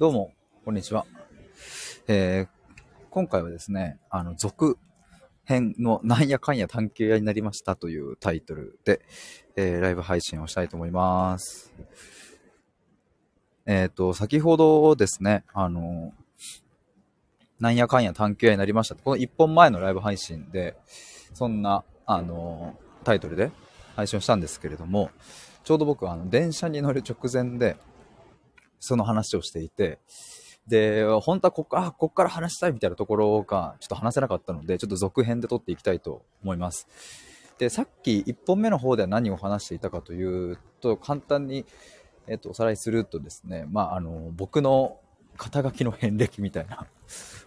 どうも、こんにちは。えー、今回はですね、あの、続編のなんやかんや探求屋になりましたというタイトルで、えー、ライブ配信をしたいと思います。えっ、ー、と、先ほどですね、あの、なんやかんや探求屋になりました。この1本前のライブ配信で、そんな、あの、タイトルで配信をしたんですけれども、ちょうど僕はあの電車に乗る直前で、その話をしていて、で、本当はここ、あ、こっから話したいみたいなところが、ちょっと話せなかったので、ちょっと続編で撮っていきたいと思います。で、さっき1本目の方では何を話していたかというと、簡単に、えっと、おさらいするとですね、まあ、あの、僕の肩書きの遍歴みたいな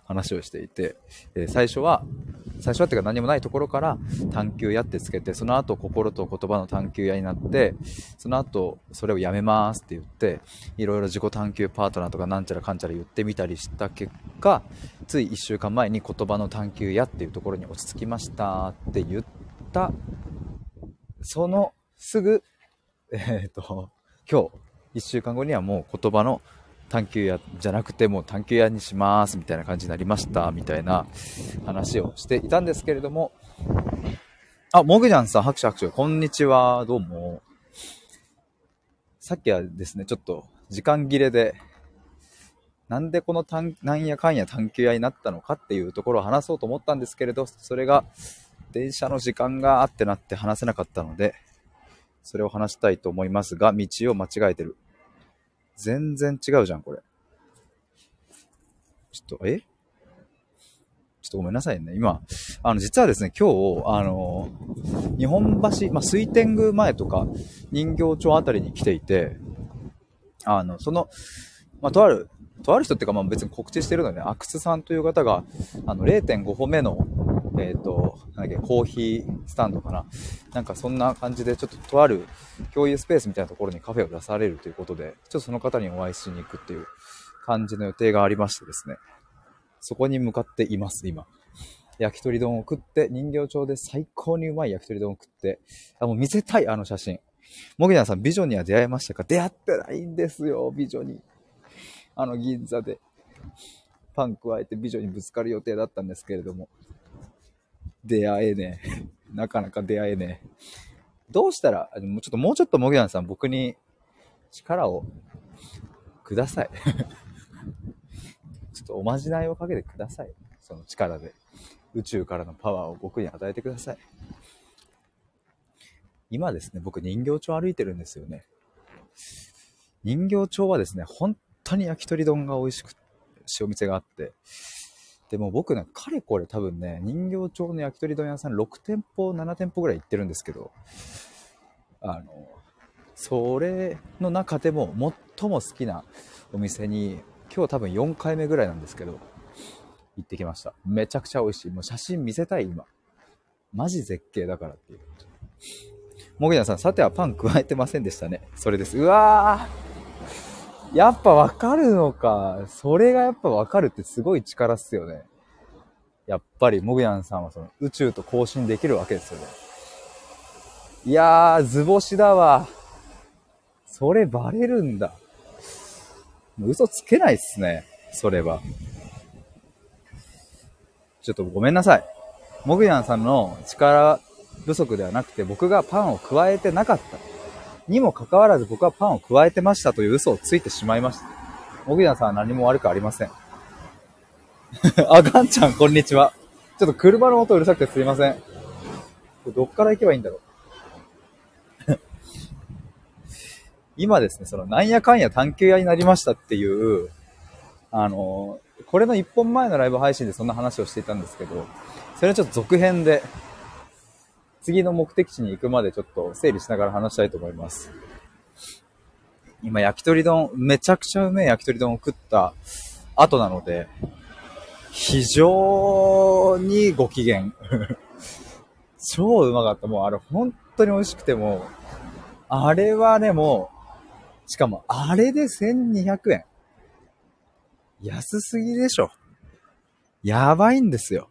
話をしていて、え最初は、最初はっていうか何もないところから探求屋ってつけて、その後心と言葉の探求屋になって、その後それをやめますって言って、いろいろ自己探求パートナーとかなんちゃらかんちゃら言ってみたりした結果、つい1週間前に言葉の探求屋っていうところに落ち着きましたって言った、そのすぐ、えっ、ー、と、今日、1週間後にはもう言葉の探求屋じゃなくても探求屋にしますみたいな感じになりましたみたいな話をしていたんですけれども、あ、もぐじゃんさん、拍手拍手、こんにちは、どうも。さっきはですね、ちょっと時間切れで、なんでこのなんやかんや探求屋になったのかっていうところを話そうと思ったんですけれど、それが電車の時間があってなって話せなかったので、それを話したいと思いますが、道を間違えてる。全然違うじゃん、これ。ちょっと、え？ちょっとごめんなさいね。今、あの、実はですね、今日、あの、日本橋、まあ、水天宮前とか、人形町あたりに来ていて、あの、その、まあ、とある、とある人っていうか、まあ、別に告知してるので、ね、阿久津さんという方が、あの、0.5歩目の、えっ、ー、と、なんだっけ、コーヒースタンドかな。なんかそんな感じで、ちょっととある共有スペースみたいなところにカフェを出されるということで、ちょっとその方にお会いしに行くっていう感じの予定がありましてですね。そこに向かっています、今。焼き鳥丼を食って、人形町で最高にうまい焼き鳥丼を食って、あ、もう見せたい、あの写真。もぎなさん、美女には出会えましたか？出会ってないんですよ、美女に。あの、銀座で。パン加えて美女にぶつかる予定だったんですけれども。出会えねえ。なかなか出会えねえ。どうしたら、もうちょっともうちょっともぎやんさん、僕に力をください。ちょっとおまじないをかけてください。その力で。宇宙からのパワーを僕に与えてください。今ですね、僕人形町歩いてるんですよね。人形町はですね、本当に焼き鳥丼が美味しく、塩店があって、でも僕ね、かれこれ多分ね、人形町の焼き鳥丼屋さん6店舗、7店舗ぐらい行ってるんですけど、あの、それの中でも最も好きなお店に、今日多分4回目ぐらいなんですけど、行ってきました。めちゃくちゃ美味しい。もう写真見せたい、今。マジ絶景だからっていう。もぐにゃさん、さてはパン加えてませんでしたね。それです。うわーやっぱわかるのか。それがやっぱわかるってすごい力っすよね。やっぱり、モグヤンさんはその宇宙と交信できるわけですよね。いやー、図星だわ。それバレるんだ。嘘つけないっすね。それは。ちょっとごめんなさい。モグヤンさんの力不足ではなくて、僕がパンを加えてなかった。にもかかわらず僕はパンを加えてましたという嘘をついてしまいました。もぎなさんは何も悪くありません。あ、ガンちゃん、こんにちは。ちょっと車の音うるさくてすいません。どっから行けばいいんだろう。今ですね、そのなんやかんや探求屋になりましたっていう、あの、これの一本前のライブ配信でそんな話をしていたんですけど、それはちょっと続編で、次の目的地に行くまでちょっと整理しながら話したいと思います。今、焼き鳥丼、めちゃくちゃうめえ焼き鳥丼を食った後なので、非常にご機嫌。超うまかった。もうあれ本当に美味しくても、あれはね、もう、しかもあれで1200円。安すぎでしょ。やばいんですよ。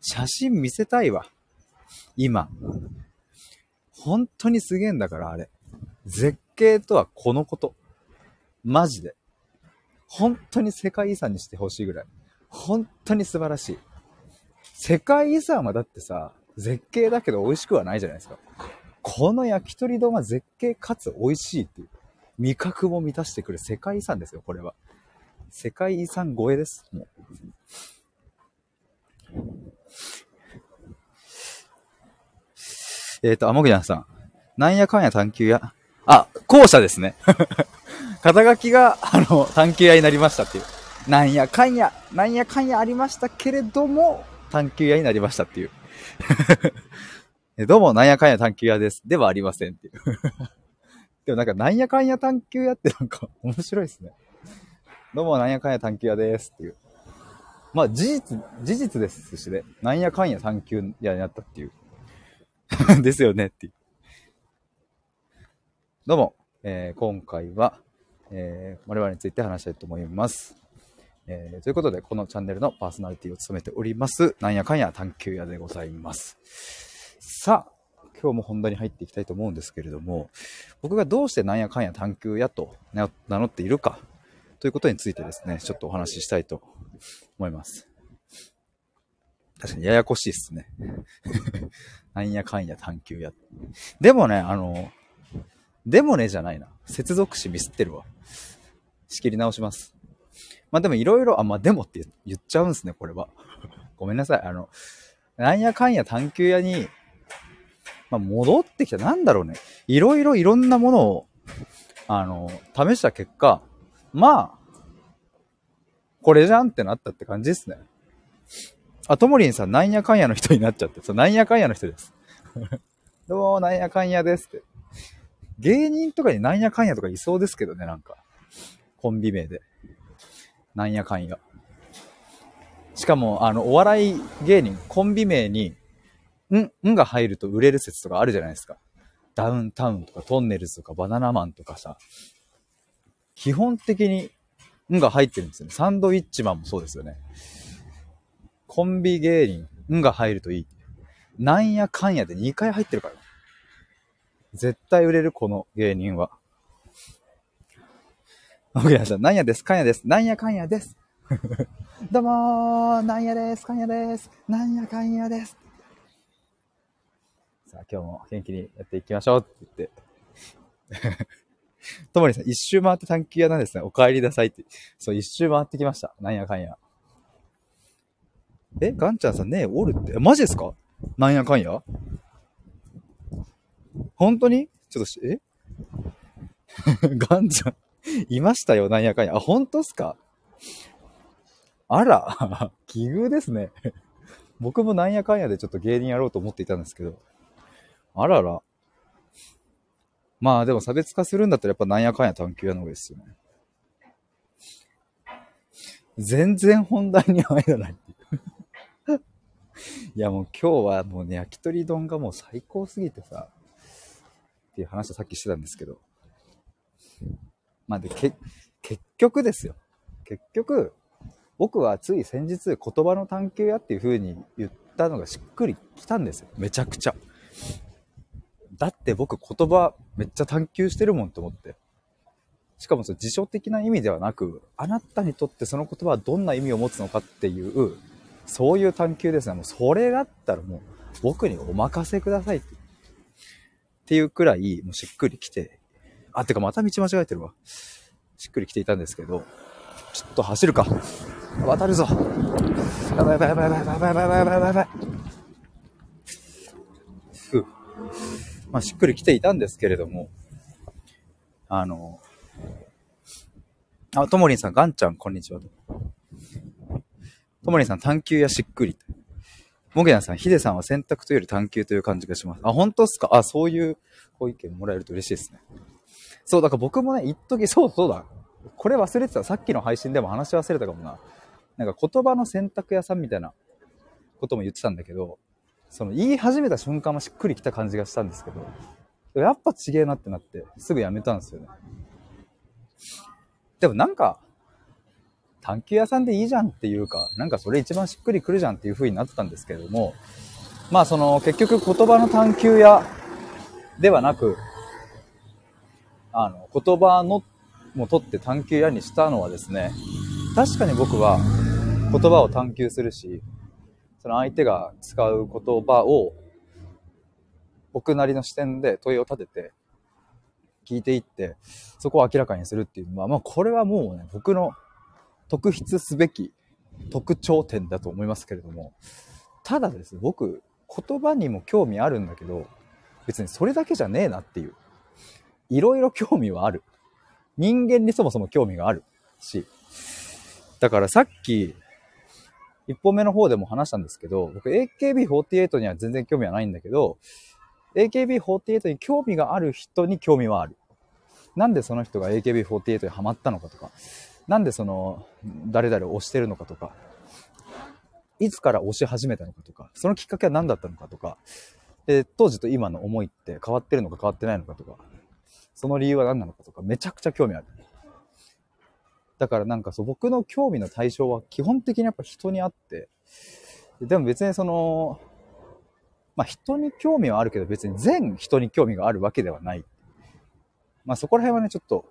写真見せたいわ。今。本当にすげえんだから、あれ。絶景とはこのこと。マジで。本当に世界遺産にしてほしいぐらい。本当に素晴らしい。世界遺産はだってさ、絶景だけど美味しくはないじゃないですか。この焼き鳥丼は絶景かつ美味しいっていう。味覚も満たしてくる世界遺産ですよ、これは。世界遺産超えです。もう。えっ、ー、と、あもぐやんさん。なんやかんや探求屋。あ、後者ですね。肩書きが、あの、探求屋になりましたっていう。なんやかんや、なんやかんやありましたけれども、探求屋になりましたっていう。どうも、なんやかんや探求屋です。ではありませんっていう。でもなんか、なんやかんや探求屋ってなんか面白いですね。どうも、なんやかんや探求屋ですっていう。まあ、事実、事実ですしね。なんやかんや探求屋になったっていう。ですよねって。どうも、えー、今回は、えー、我々について話したいと思います。えー、ということで、このチャンネルのパーソナリティを務めております、なんやかんや探求屋でございます。さあ、今日も本題に入っていきたいと思うんですけれども、僕がどうしてなんやかんや探求屋と名乗っているかということについてですね、ちょっとお話ししたいと思います。確かにややこしいっすね。なんやかんや探求屋。でもね、あの、でもねじゃないな。接続詞ミスってるわ。仕切り直します。まあでもいろいろ、あ、まあでもって言っちゃうんすね、これは。ごめんなさい。あの、なんやかんや探求屋に、まあ戻ってきた、なんだろうね。いろいろいろんなものを、あの、試した結果、まあ、これじゃんってなったって感じですね。あ、ともりんさん、なんやかんやの人になっちゃって。そう、なんやかんやの人です。どうも、なんやかんやですって。芸人とかになんやかんやとかいそうですけどね、なんか。コンビ名で。なんやかんや。しかも、あの、お笑い芸人、コンビ名に、ん、んが入ると売れる説とかあるじゃないですか。ダウンタウンとかトンネルズとかバナナマンとかさ。基本的に、んが入ってるんですよね。サンドウィッチマンもそうですよね。コンビ芸人、んが入るといい。なんやかんやで2回入ってるから。絶対売れる、この芸人は。おげやさん、なんやです、かんやです。なんやかんやです。どうもー、なんやです、かんやです。なんやかんやです。さあ、今日も元気にやっていきましょうって言って。ともりさん、一周回って探求屋なんですね。お帰りなさいって。そう、一周回ってきました。なんやかんや。えガンちゃんさんねおるって。マジですか？なんやかんや？本当に？ちょっとし、え？ガンちゃんいましたよ、なんやかんや。あ、本当っすか？あら、奇遇ですね。僕もなんやかんやでちょっと芸人やろうと思っていたんですけど。あらら。まあでも差別化するんだったらやっぱなんやかんや探求屋の方がいいですよね。全然本題に入らない。いやもう今日はもうね、焼き鳥丼がもう最高すぎてさ、っていう話をさっきしてたんですけど。まあで、け、結局ですよ。結局、僕はつい先日言葉の探求やっていう風に言ったのがしっくりきたんですよ。めちゃくちゃ。だって僕言葉めっちゃ探求してるもんと思って。しかもその辞書的な意味ではなく、あなたにとってその言葉はどんな意味を持つのかっていう、そういう探求ですね。もうそれだったらもう僕にお任せくださいって。っていうくらい、もうしっくりきて、あ、てかまた道間違えてるわ。しっくりきていたんですけど、ちょっと走るか。渡るぞ。やばいやばいやばいやばいやばいやばいやばいやばいやばい。ふまあ、しっくりきていたんですけれども、あの、あ、ともりんさん、ガンちゃん、こんにちは。ともりんさん、探求やしっくり。もげなさん、ヒデさんは選択というより探求という感じがします。あ、本当っすか？あ、そういうご意見もらえると嬉しいですね。そう、だから僕もね、一時そうそうだ。これ忘れてた。さっきの配信でも話し忘れたかもな。なんか言葉の選択屋さんみたいなことも言ってたんだけど、その言い始めた瞬間もしっくりきた感じがしたんですけど、やっぱちげえなってなって、すぐやめたんですよね。でもなんか、探求屋さんでいいじゃんっていうか、なんかそれ一番しっくりくるじゃんっていう風になってたんですけれども、まあその結局言葉の探求屋ではなく、あの、言葉のも取って探求屋にしたのはですね、確かに僕は言葉を探求するし、その相手が使う言葉を僕なりの視点で問いを立てて聞いていって、そこを明らかにするっていうのは、まあこれはもうね、僕の特筆すべき特徴点だと思いますけれども、ただですね、僕、言葉にも興味あるんだけど、別にそれだけじゃねえなっていう。いろいろ興味はある。人間にそもそも興味があるし。だからさっき、一本目の方でも話したんですけど、僕 AKB48 には全然興味はないんだけど、AKB48 に興味がある人に興味はある。なんでその人が AKB48 にハマったのかとか、なんでその、誰々を推してるのかとか、いつから推し始めたのかとか、そのきっかけは何だったのかとか、で、当時と今の思いって変わってるのか変わってないのかとか、その理由は何なのかとか、めちゃくちゃ興味ある。だからなんかそう、僕の興味の対象は基本的にやっぱ人にあって、でも別にその、まあ人に興味はあるけど別に全人に興味があるわけではない。まあそこら辺はね、ちょっと、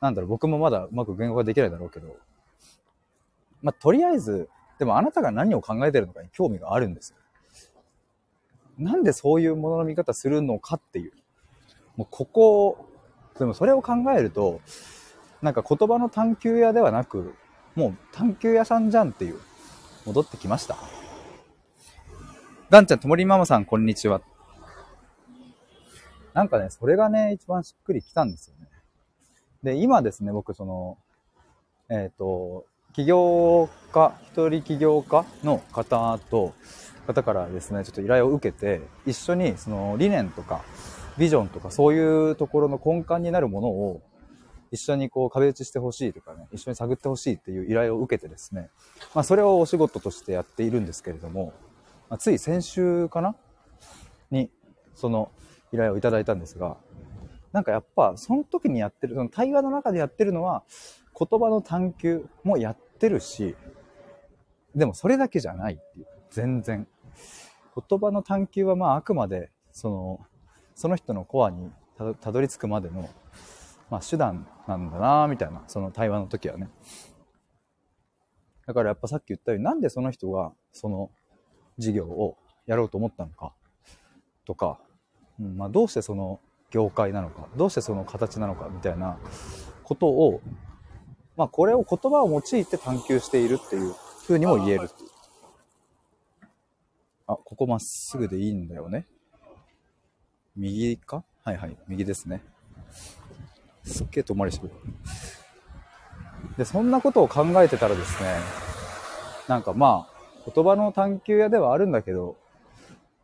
なんだろう、僕もまだうまく言語化できないだろうけど、まあとりあえず、でもあなたが何を考えてるのかに興味があるんですよ。なんでそういうものの見方するのかっていう。もうここ、でもそれを考えると、なんか言葉の探求屋ではなく、もう探求屋さんじゃんっていう、戻ってきました。ガンちゃん、ともりママさん、こんにちは。なんかね、それがね、一番しっくりきたんですよね。で、今ですね、僕、その、えっ、ー、と、起業家、一人起業家の方と、方からですね、ちょっと依頼を受けて、一緒にその理念とか、ビジョンとかそういうところの根幹になるものを一緒にこう壁打ちしてほしいとかね、一緒に探ってほしいっていう依頼を受けてですね、まあそれをお仕事としてやっているんですけれども、まあ、つい先週かなに、その依頼をいただいたんですが、なんかやっぱその時にやってる、その対話の中でやってるのは、言葉の探求もやってるし、でもそれだけじゃないっていう、全然。言葉の探求はまああくまで、その、その人のコアにたどり着くまでのまあ、手段なんだなみたいな、その対話の時はね。だからやっぱさっき言ったように、なんでその人がその事業をやろうと思ったのかとか、うんまあ、どうしてその業界なのか、どうしてその形なのかみたいなことを、まあこれを言葉を用いて探求しているっていうふうにも言えるってい。あ、ここまっすぐでいいんだよね。右か？はいはい、右ですね。すっげえ遠回りしてる。で、そんなことを考えてたらですね、なんかまあ、言葉の探求屋ではあるんだけど、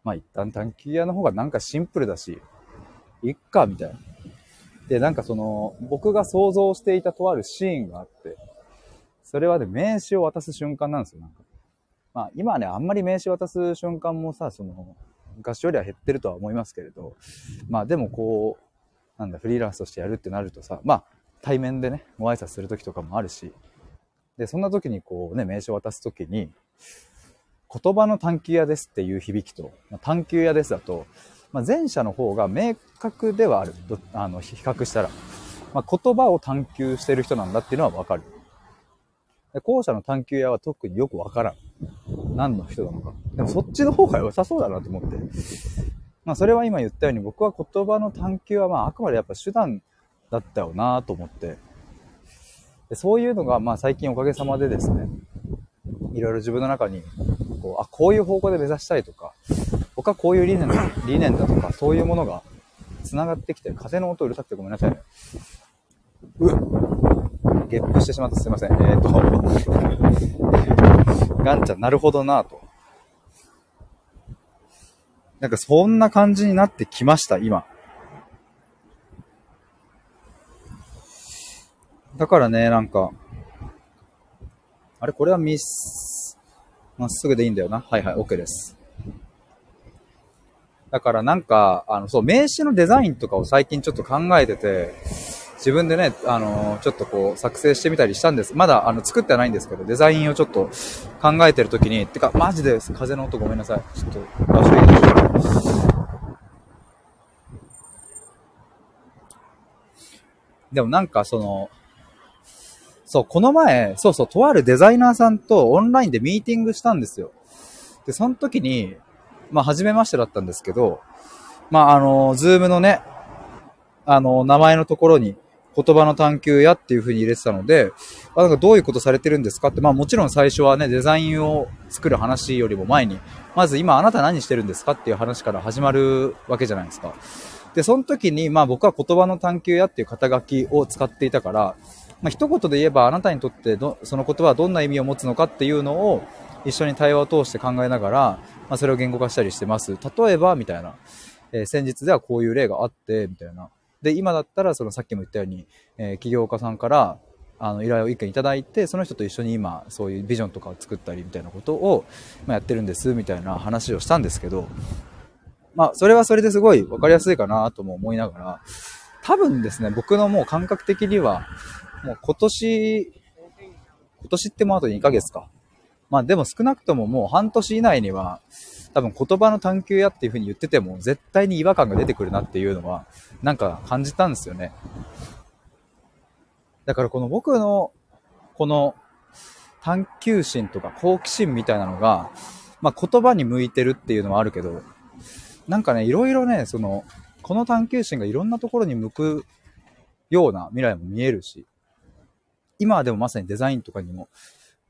まあ一旦探求屋の方がなんかシンプルだし、いっか、みたいな。で、なんかその、僕が想像していたとあるシーンがあって、それはね、名刺を渡す瞬間なんですよ、なんか。まあ今ね、あんまり名刺渡す瞬間もさ、その、昔よりは減ってるとは思いますけれど、まあでもこう、なんだ、フリーランスとしてやるってなるとさ、まあ、対面でね、ご挨拶する時とかもあるし、で、そんな時にこうね、名刺を渡す時に、言葉の探求屋ですっていう響きと、探求屋ですだと、まあ、前者の方が明確ではある。あの、比較したら。まあ、言葉を探求してる人なんだっていうのはわかる。で後者の探求屋は特によくわからん。何の人なのか。でもそっちの方が良さそうだなと思って。まあそれは今言ったように僕は言葉の探求はまああくまでやっぱ手段だったよなと思って。でそういうのがまあ最近おかげさまでですね、いろいろ自分の中に、こう、あ、こういう方向で目指したいとか、僕はこういう理念だ、理念だとか、そういうものが繋がってきて、風の音うるさくてごめんなさいね。うゲップしてしまってすいません。えっ、ー、と、ガンちゃん、なるほどなぁと。なんかそんな感じになってきました、今。だからね、なんか、あれ？これはミス、まっすぐでいいんだよな。はいはい、OK です。だからなんか、あの、そう、名刺のデザインとかを最近ちょっと考えてて、自分でね、あの、ちょっとこう、作成してみたりしたんです。まだ、あの、作ってはないんですけど、デザインをちょっと考えてるときに、てか、マジです風の音ごめんなさい。ちょっと、場所いいでしょでもなんかその、そう、この前、そうそう、とあるデザイナーさんとオンラインでミーティングしたんですよ。で、その時に、まあ、初めましてだったんですけど、まあ、あの、ズームのね、あの、名前のところに、言葉の探究屋っていう風に入れてたので、あなんかどういうことされてるんですかって、まあもちろん最初はね、デザインを作る話よりも前に、まず今あなた何してるんですかっていう話から始まるわけじゃないですか。で、その時に、まあ僕は言葉の探求やっていう肩書きを使っていたから、まあ一言で言えばあなたにとってどその言葉はどんな意味を持つのかっていうのを一緒に対話を通して考えながら、まあそれを言語化したりしてます。例えば、みたいな。えー、先日ではこういう例があって、みたいな。で、今だったら、そのさっきも言ったように、え、起業家さんから、あの依頼を一件いただいてその人と一緒に今そういうビジョンとかを作ったりみたいなことを、ま、やってるんですみたいな話をしたんですけどまあそれはそれですごい分かりやすいかなとも思いながら多分ですね僕のもう感覚的にはもう今年今年ってもうあと2ヶ月かまあでも少なくとももう半年以内には多分言葉の探求やっていう風に言ってても絶対に違和感が出てくるなっていうのはなんか感じたんですよね。だからこの僕のこの探求心とか好奇心みたいなのが、まあ、言葉に向いてるっていうのはあるけど、なんかね、いろいろね、その、この探求心がいろんなところに向くような未来も見えるし、今はでもまさにデザインとかにも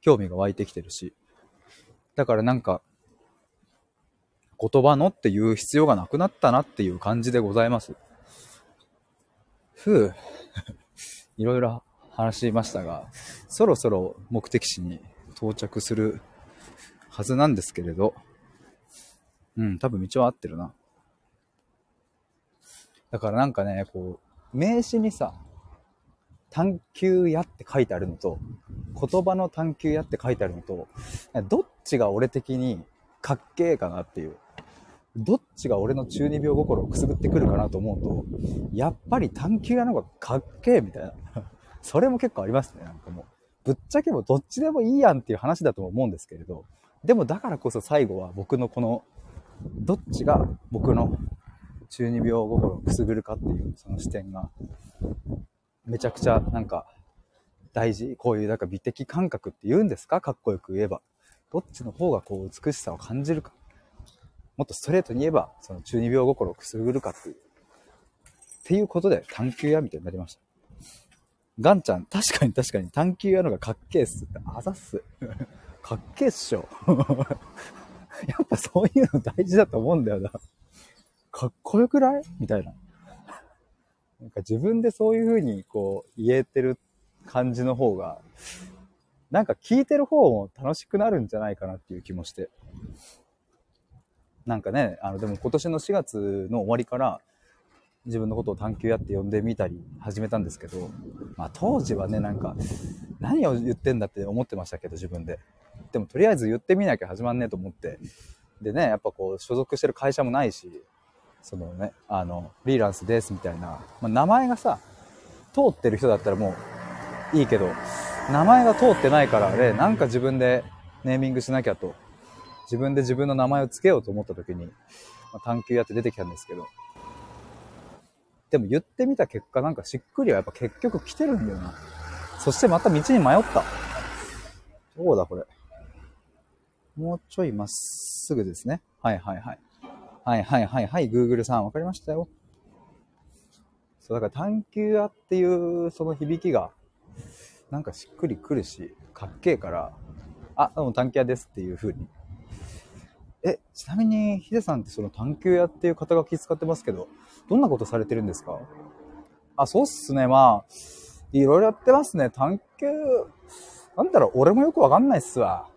興味が湧いてきてるし、だからなんか、言葉のっていう必要がなくなったなっていう感じでございます。ふう。いろいろ話しましたが、そろそろ目的地に到着するはずなんですけれど、うん、多分道は合ってるな。だからなんかね、こう、名詞にさ、探求やって書いてあるのと、言葉の探求やって書いてあるのと、どっちが俺的にかっけえかなっていう。どっちが俺の中二病心をくすぐってくるかなと思うと、やっぱり探求屋の方がかっけえみたいな。それも結構ありますね、なんかもう。ぶっちゃけもどっちでもいいやんっていう話だと思うんですけれど、でもだからこそ最後は僕のこの、どっちが僕の中二病心をくすぐるかっていうその視点が、めちゃくちゃなんか大事。こういうなんか美的感覚って言うんですか？かっこよく言えば。どっちの方がこう美しさを感じるか。もっとストレートに言えば、その中二病心をくすぐるかっていう。っていうことで探求屋みたいになりました。ガンちゃん、確かに確かに探求屋のがかっけえっすって、あざっす。かっけえっしょ。やっぱそういうの大事だと思うんだよな。かっこよくない？みたいな。なんか自分でそういう風にこう言えてる感じの方が、なんか聞いてる方も楽しくなるんじゃないかなっていう気もして。なんかね、あの、でも今年の4月の終わりから、自分のことを探求やって呼んでみたり始めたんですけど、まあ当時はね、なんか、何を言ってんだって思ってましたけど、自分で。でもとりあえず言ってみなきゃ始まんねえと思って。でね、やっぱこう、所属してる会社もないし、そのね、あの、フリーランスですみたいな、まあ、名前がさ、通ってる人だったらもういいけど、名前が通ってないからね、なんか自分でネーミングしなきゃと自分で自分の名前を付けようと思った時に、まあ、探求やって出てきたんですけど、でも言ってみた結果なんかしっくりはやっぱ結局来てるんだよな。そしてまた道に迷った。どうだこれ。もうちょいまっすぐですね。はいはいはい。はいはいはいはい。Google さんわかりましたよ。そう、だから探求屋っていうその響きが、なんかしっくりくるし、かっけえから、あ、どうも探求屋ですっていう風にえ、ちなみにヒデさんってその探求屋っていう肩書き使ってますけど、どんなことされてるんですか？あ、そうっすね。まあ、いろいろやってますね。探求、なんだろう、俺もよくわかんないっすわ。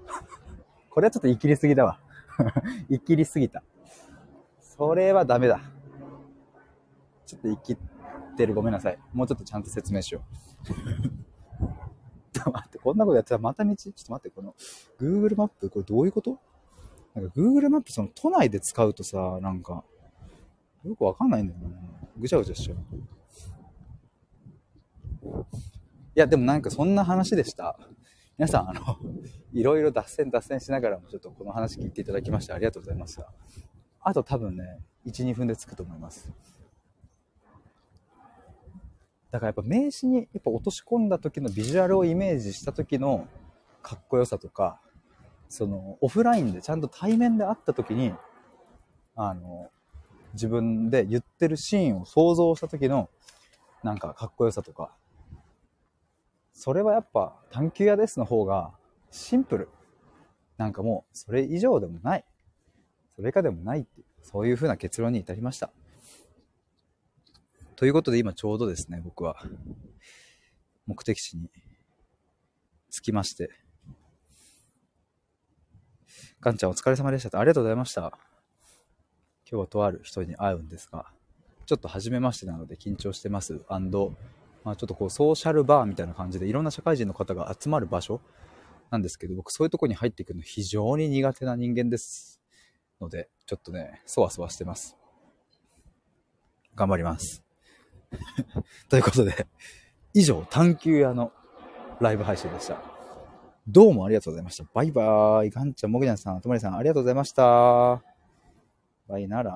これはちょっと言い切りすぎだわ。言い切りすぎた。それはダメだ。ちょっと言い切ってる。ごめんなさい。もうちょっとちゃんと説明しよう。ちょっと待って、こんなことやってたらまた道、ちょっと待って、この Google マップ、これどういうこと？なんか Google マップその都内で使うとさ、なんか、よくわかんないんだよね。ぐちゃぐちゃしちゃう。いや、でもなんかそんな話でした。皆さん、あの、いろいろ脱線脱線しながらもちょっとこの話聞いていただきましてありがとうございました。あと多分ね、1、2分で着くと思います。だからやっぱ名刺にやっぱ落とし込んだ時のビジュアルをイメージした時のかっこよさとか、そのオフラインでちゃんと対面で会った時に、あの、自分で言ってるシーンを想像した時のなんかかっこよさとか、それはやっぱ探求屋ですの方がシンプル。なんかもうそれ以上でもない。それ以下でもないっていう、そういうな結論に至りました。ということで今ちょうどですね、僕は目的地に着きまして、ガンちゃんお疲れ様でした。ありがとうございました。今日はとある人に会うんですが、ちょっと初めましてなので緊張してます。アンドまあ、ちょっとこうソーシャルバーみたいな感じでいろんな社会人の方が集まる場所なんですけど、僕そういうとこに入っていくの非常に苦手な人間ですので、ちょっとね、そわそわしてます。頑張ります。ということで、以上、探求屋のライブ配信でした。どうもありがとうございました。バイバーイ。ガンちゃん、モグニャンさん、ともりさん、ありがとうございました。バイなら。